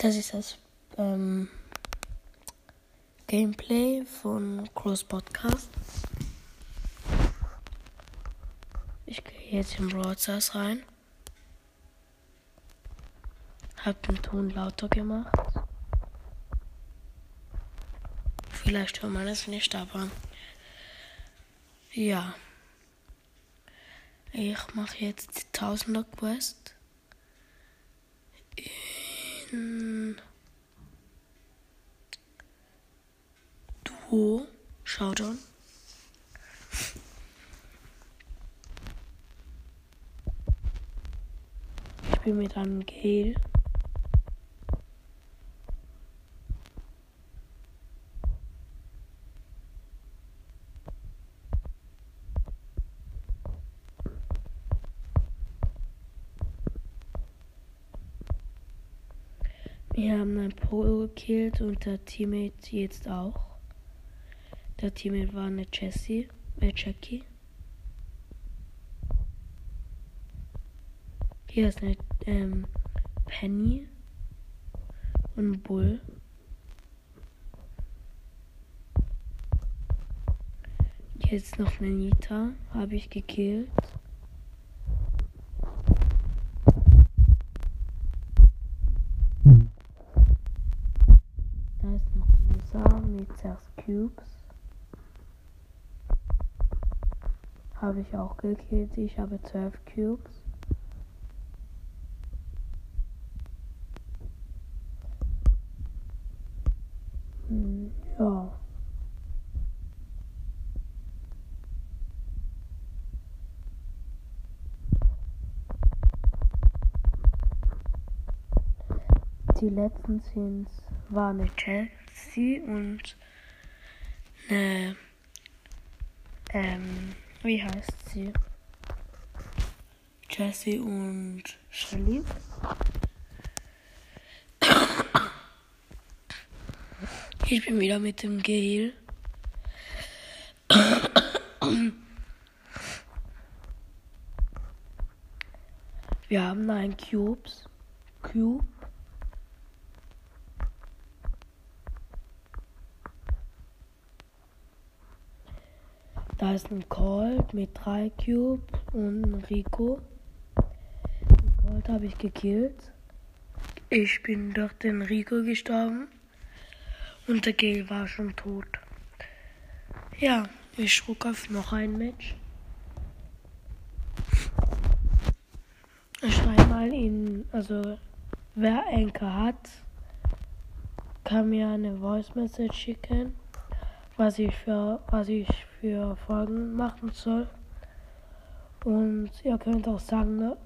Das ist das ähm, Gameplay von Cross Podcast. Ich gehe jetzt in Broadcast rein. Hab den Ton lauter gemacht. Vielleicht hört man es nicht, aber ja. Ich mache jetzt die Tausender Quest in Duo Showdown. Ich bin mit einem Gale. Wir haben einen Pro gekillt und der Teammate jetzt auch. Der Teammate war eine Jessie, äh Jackie. Hier ist eine ähm, Penny und ein Bull. Jetzt noch eine Nita, habe ich gekillt. Da ist noch 6 Cubes. Habe ich auch gekillt. Ich habe 12 Cubes. Hm, ja. Die letzten sind war eine Chelsea und eine ähm, wie heißt sie? Jessie und Shelly. Ich bin wieder mit dem Gale. Wir haben neun Cubes. Cube. Da ist ein Colt mit drei Cube und ein Rico. Den Colt habe ich gekillt. Ich bin durch den Rico gestorben. Und der Gale war schon tot. Ja, ich druck auf noch ein Match. Ich schreibe mal in, also wer Enker hat, kann mir eine Voice Message schicken, was ich für, was ich für Folgen machen soll. Und ihr könnt auch sagen, ne?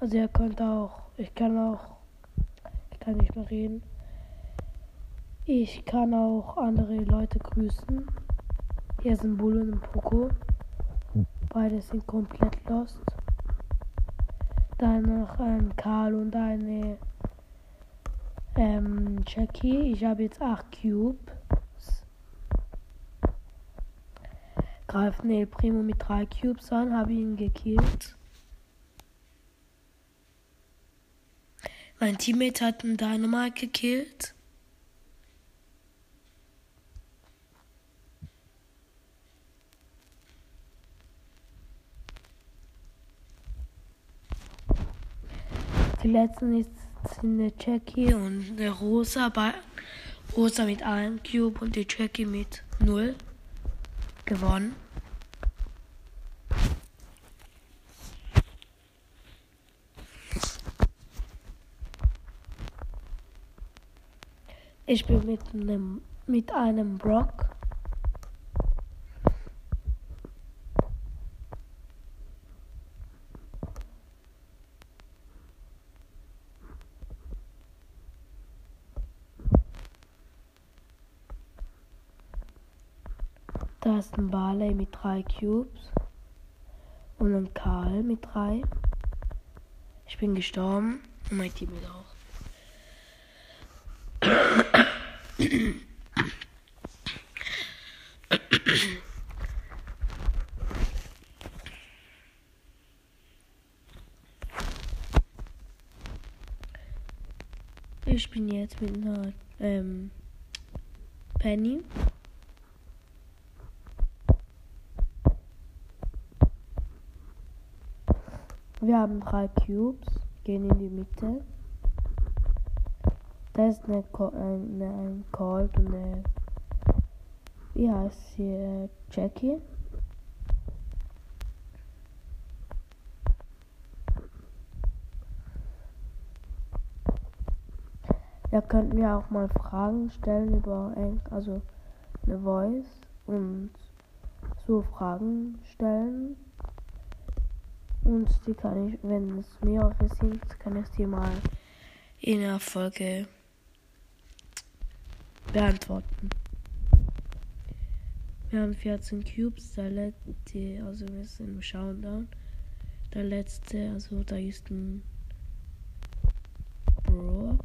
also ihr könnt auch, ich kann auch, ich kann nicht mehr reden. Ich kann auch andere Leute grüßen. Hier sind Bull und Poco. Beide sind komplett lost. Dann noch ein Karl und eine ähm, Jackie. Ich habe jetzt 8 Cubes. Greift El Primo mit 3 Cubes an, habe ihn gekillt. Mein Teammate hat einen Dynamite gekillt. Die letzten sind eine Jackie und eine Rosa, bei Rosa mit einem Cube und die Jackie mit 0 gewonnen. Ich bin mit einem, mit einem Brock. Ist ein Barley mit drei Cubes und ein Karl mit drei. Ich bin gestorben und mein Team auch. Ich spiele jetzt mit einer ähm, Penny. Wir haben drei Cubes, gehen in die Mitte. Da ist eine, eine, ein Colt und eine, wie heißt sie, Jackie. Da könnten wir auch mal Fragen stellen über, also eine Voice und so Fragen stellen. Und die kann ich, wenn es mehrere sind, kann ich die mal in der Folge beantworten. Wir haben 14 Cubes, der letzte, also wir sind im Countdown. Der letzte, also da ist ein Brock.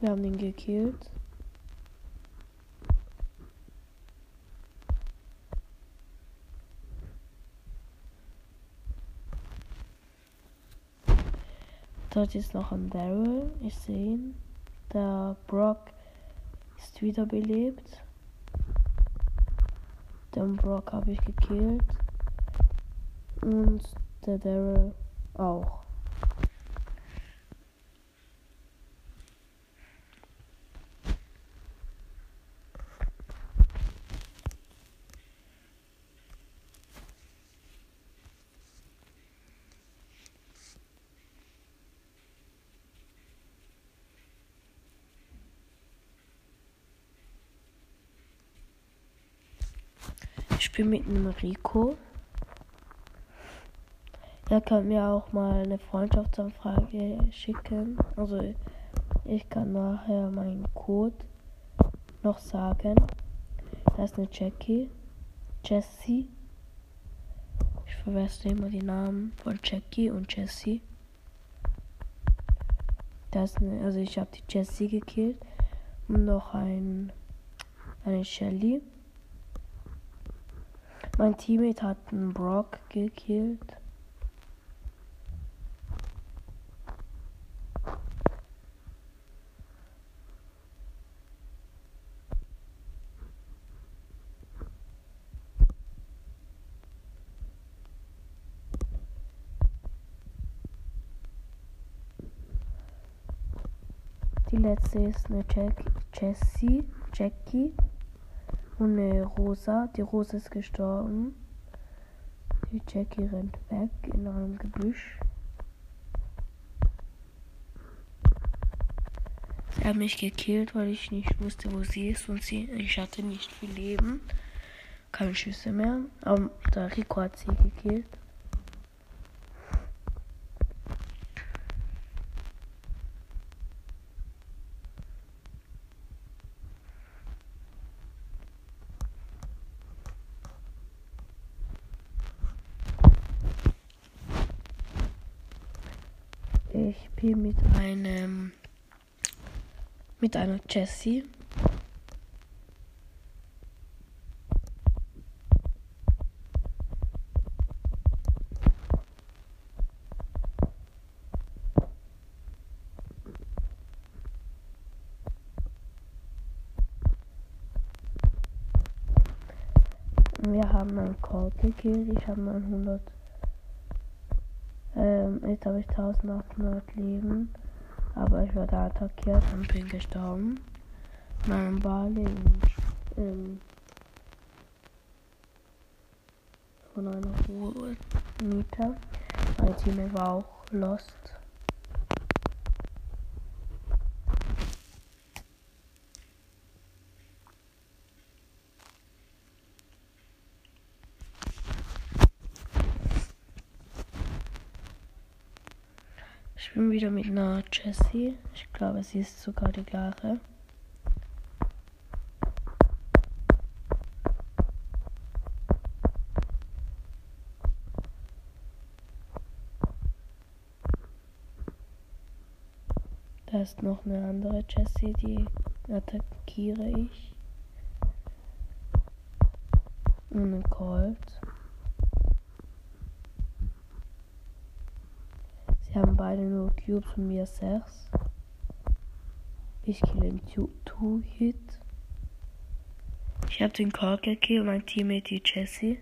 Wir haben ihn gekillt. Dort ist noch ein Daryl. Ich sehe ihn. Der Brock ist wiederbelebt. Den Brock habe ich gekillt. Und der Daryl auch. Ich spiele mit einem Rico. Er kann mir auch mal eine Freundschaftsanfrage schicken. Also ich kann nachher meinen Code noch sagen. Da ist eine Jackie. Jessie. Ich verwechsel immer die Namen von Jackie und Jessie. Das eine, also ich habe die Jessie gekillt. Und noch ein eine Shelly. Mein Teammate hat einen Brock gekillt. Die letzte ist eine Jack Jessie, Jackie und eine Rosa. Die Rosa ist gestorben. Die Jackie rennt weg in einem Gebüsch. Sie hat mich gekillt, weil ich nicht wusste, wo sie ist und sie, ich hatte nicht viel Leben. Keine Schüsse mehr. Aber der Rico hat sie gekillt. Ich spiele mit einem mit einer Jessie. Wir haben einen Call gekillt. Ich habe 900 ähm, jetzt habe ich 1800 Leben. Aber ich wurde attackiert und bin gestorben. Mein Bali ähm, von einer hohen Mieter. Mein Team war auch lost. Ich bin wieder mit einer Jessie. Ich glaube, sie ist sogar die gleiche. Da ist noch eine andere Jessie, die attackiere ich. Und ein Colt. Haben beide nur Cubes und mir 6. Ich kill den 2-Hit. Ich habe den Kork gekillt, mein Teammate die Jessie.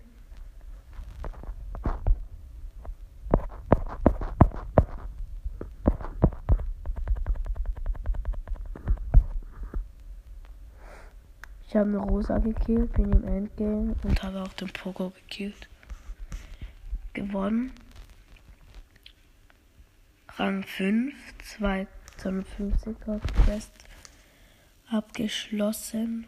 Ich habe eine Rosa gekillt, bin im Endgame und habe auch den Pogo gekillt. Gewonnen. Rang 5, 250er Quest abgeschlossen.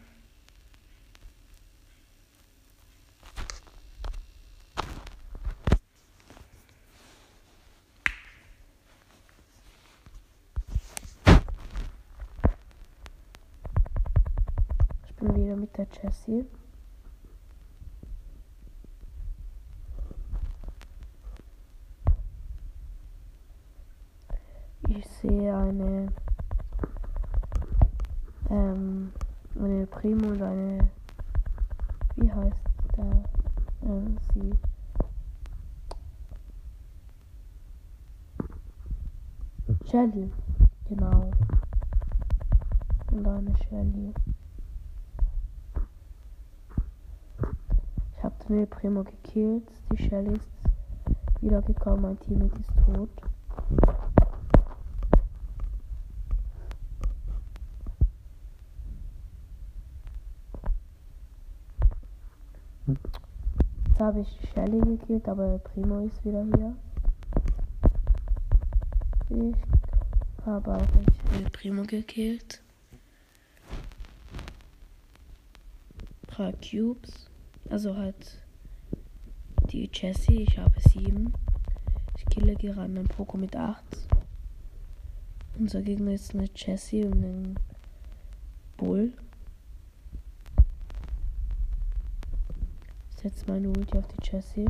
bin wieder mit der Jessie. Ich sehe eine ähm, eine Primo und eine wie heißt der ähm, sie Shelly genau und eine Shelly schnell Primo gekillt. Die Shelly ist wiedergekommen. Mein Teammate ist tot. Jetzt habe ich Shelly gekillt, aber Primo ist wieder hier. Ich habe auch nicht Primo gekillt. Drei Cubes. Also halt die Jessie, ich habe sieben. Ich kille gerade einen Poco mit acht. Unser Gegner ist eine Jessie und ein Bull. Setze meine Ulti auf die Jessie.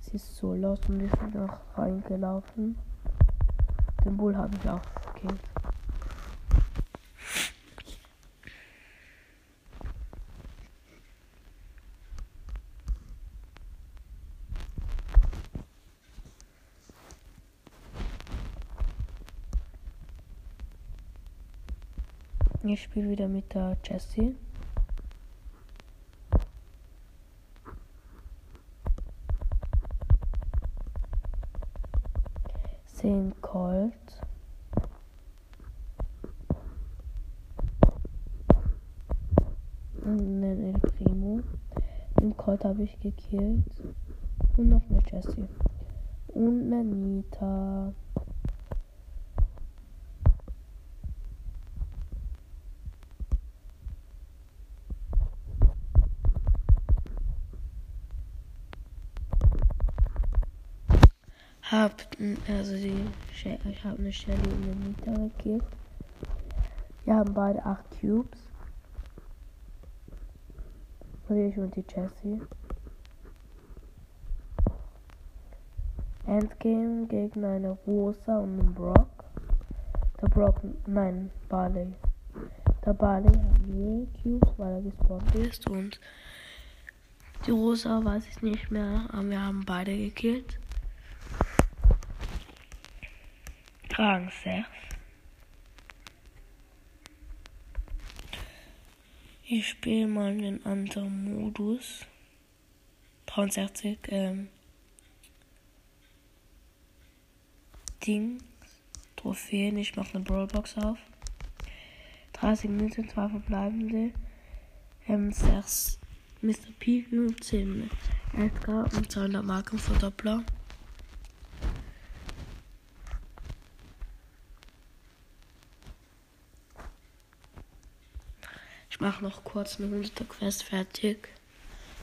Sie ist so laut und wir sind noch reingelaufen. Den Bull habe ich auch gekillt. Ich spiele wieder mit der Jessie. Zehn Colt. Und einen El Primo. Den Colt habe ich gekillt. Und noch eine Jessie. Und eine Nita. hab, also die, ich habe eine Shelly und eine Nita gekillt. Wir haben beide 8 Cubes. Und ich und die Jessie. Endgame gegen eine Rosa und einen Brock. Der Brock, nein, Barley. Der Barley hat null Cubes, weil er gespawnt ist. Und die Rosa weiß ich nicht mehr, aber wir haben beide gekillt. Rang 6. Ich spiele mal einen anderen Modus. 63, ähm, Ding, Trophäen. Ich mache eine Brawlbox auf. 30 Minuten, 2 verbleibende. Ähm, 6 Mr. P, 10 Edgar und 200 Marken Verdoppler. Ich mache noch kurz eine 100 Quest fertig.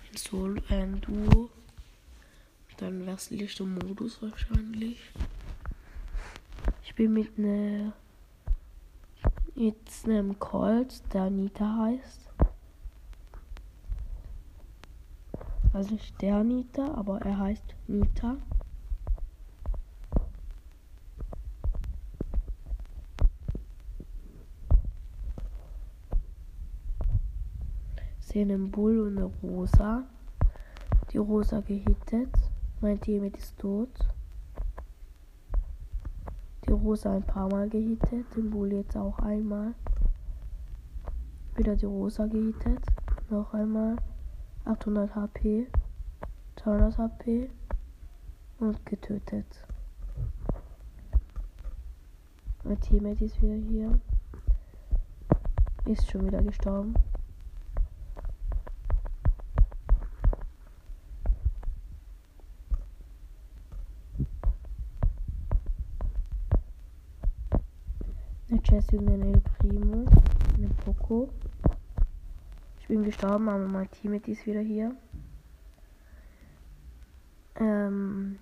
In Solo, äh, in Duo. Dann den Modus wahrscheinlich. Ich bin mit ne jetzt einem Colt, der Nita heißt. Also nicht der Nita, aber er heißt Nita. Sehe einen Bull und eine Rosa. Die Rosa gehittet. Mein Team ist tot. Rosa ein paar Mal gehittet, den Bull jetzt auch einmal. Wieder die Rosa gehittet, noch einmal. 800 HP, 200 HP und getötet. Mein Teammate ist wieder hier. Ist schon wieder gestorben. Jessie und El Primo. Eine Poco. Ich bin gestorben, aber mein Teammate ist wieder hier. Ähm,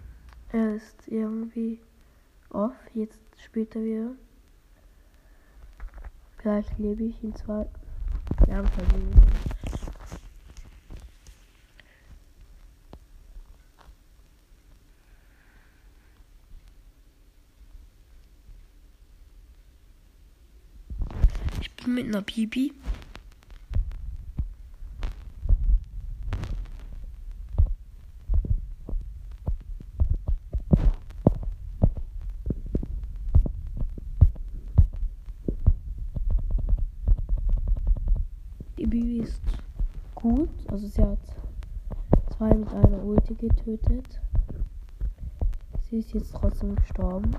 er ist irgendwie off. Jetzt spielt er wieder. Vielleicht lebe ich in zwei. Wir haben mit einer Bibi. Die Bibi ist gut. Also sie hat zwei mit einer Ulti getötet. Sie ist jetzt trotzdem gestorben.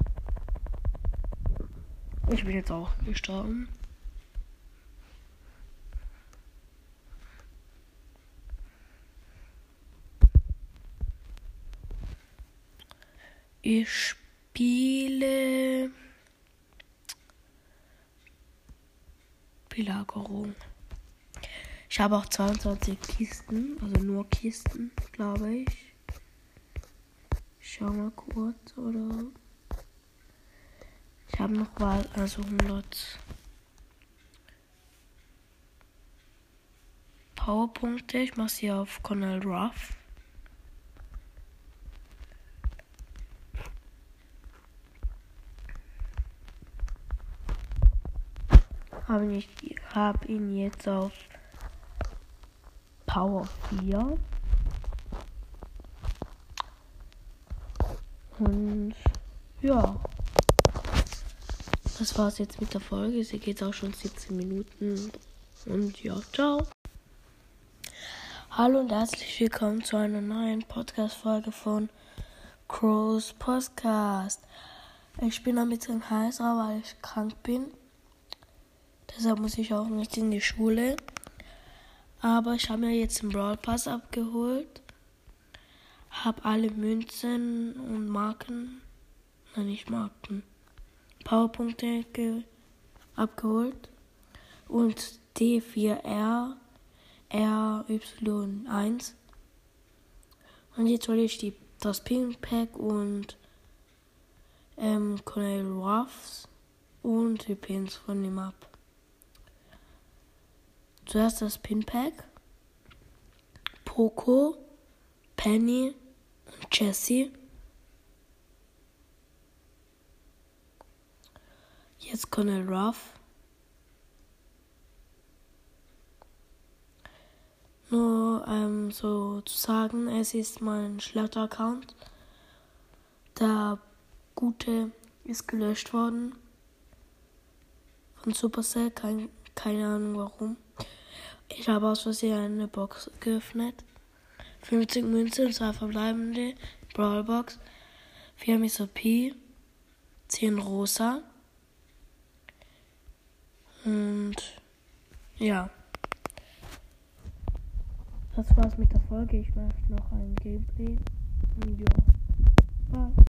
Ich bin jetzt auch gestorben. Ich spiele Belagerung. Ich habe auch 22 Kisten, also nur Kisten, glaube ich. Ich schau mal kurz, oder? Ich habe noch mal, also 100 Powerpunkte. Ich mache sie auf Cornell Ruff. Habe ich habe ihn jetzt auf Power 4. Und ja. Das war's jetzt mit der Folge. Sie geht auch schon 17 Minuten. Und ja, ciao. Hallo und herzlich willkommen zu einer neuen Podcast-Folge von Crows Podcast. Ich bin ein bisschen heißer, weil ich krank bin. Deshalb muss ich auch nicht in die Schule. Aber ich habe mir jetzt den Brawl Pass abgeholt. Habe alle Münzen und Marken. Nein, nicht Marken. Powerpunkte abgeholt. Und D4R RY1. Und jetzt hole ich die, das Pink Pack und ähm, Cornell Ruffs und die Pins von ihm ab. Zuerst das Pinpack. Poco, Penny und Jessie. Jetzt Colonel Ruff. Nur ähm, so zu sagen, es ist mein schlechter Account. Der gute ist gelöscht worden. Von Supercell, kein, keine Ahnung warum. Ich habe aus Versehen eine Box geöffnet. 50 Münzen, zwei verbleibende Brawlbox, 4 Mr. P, 10 Rosa. Und ja. Das war's mit der Folge. Ich mache noch ein Gameplay. Und ja. Bye.